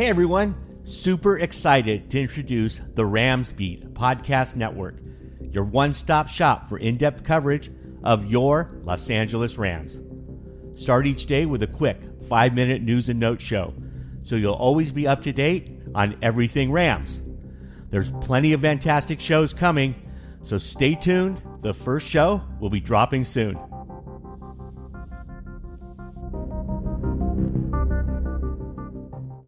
Hey everyone, super excited to introduce the Rams Beat Podcast Network, your one stop shop for in depth coverage of your Los Angeles Rams. Start each day with a quick five minute news and note show so you'll always be up to date on everything Rams. There's plenty of fantastic shows coming, so stay tuned. The first show will be dropping soon.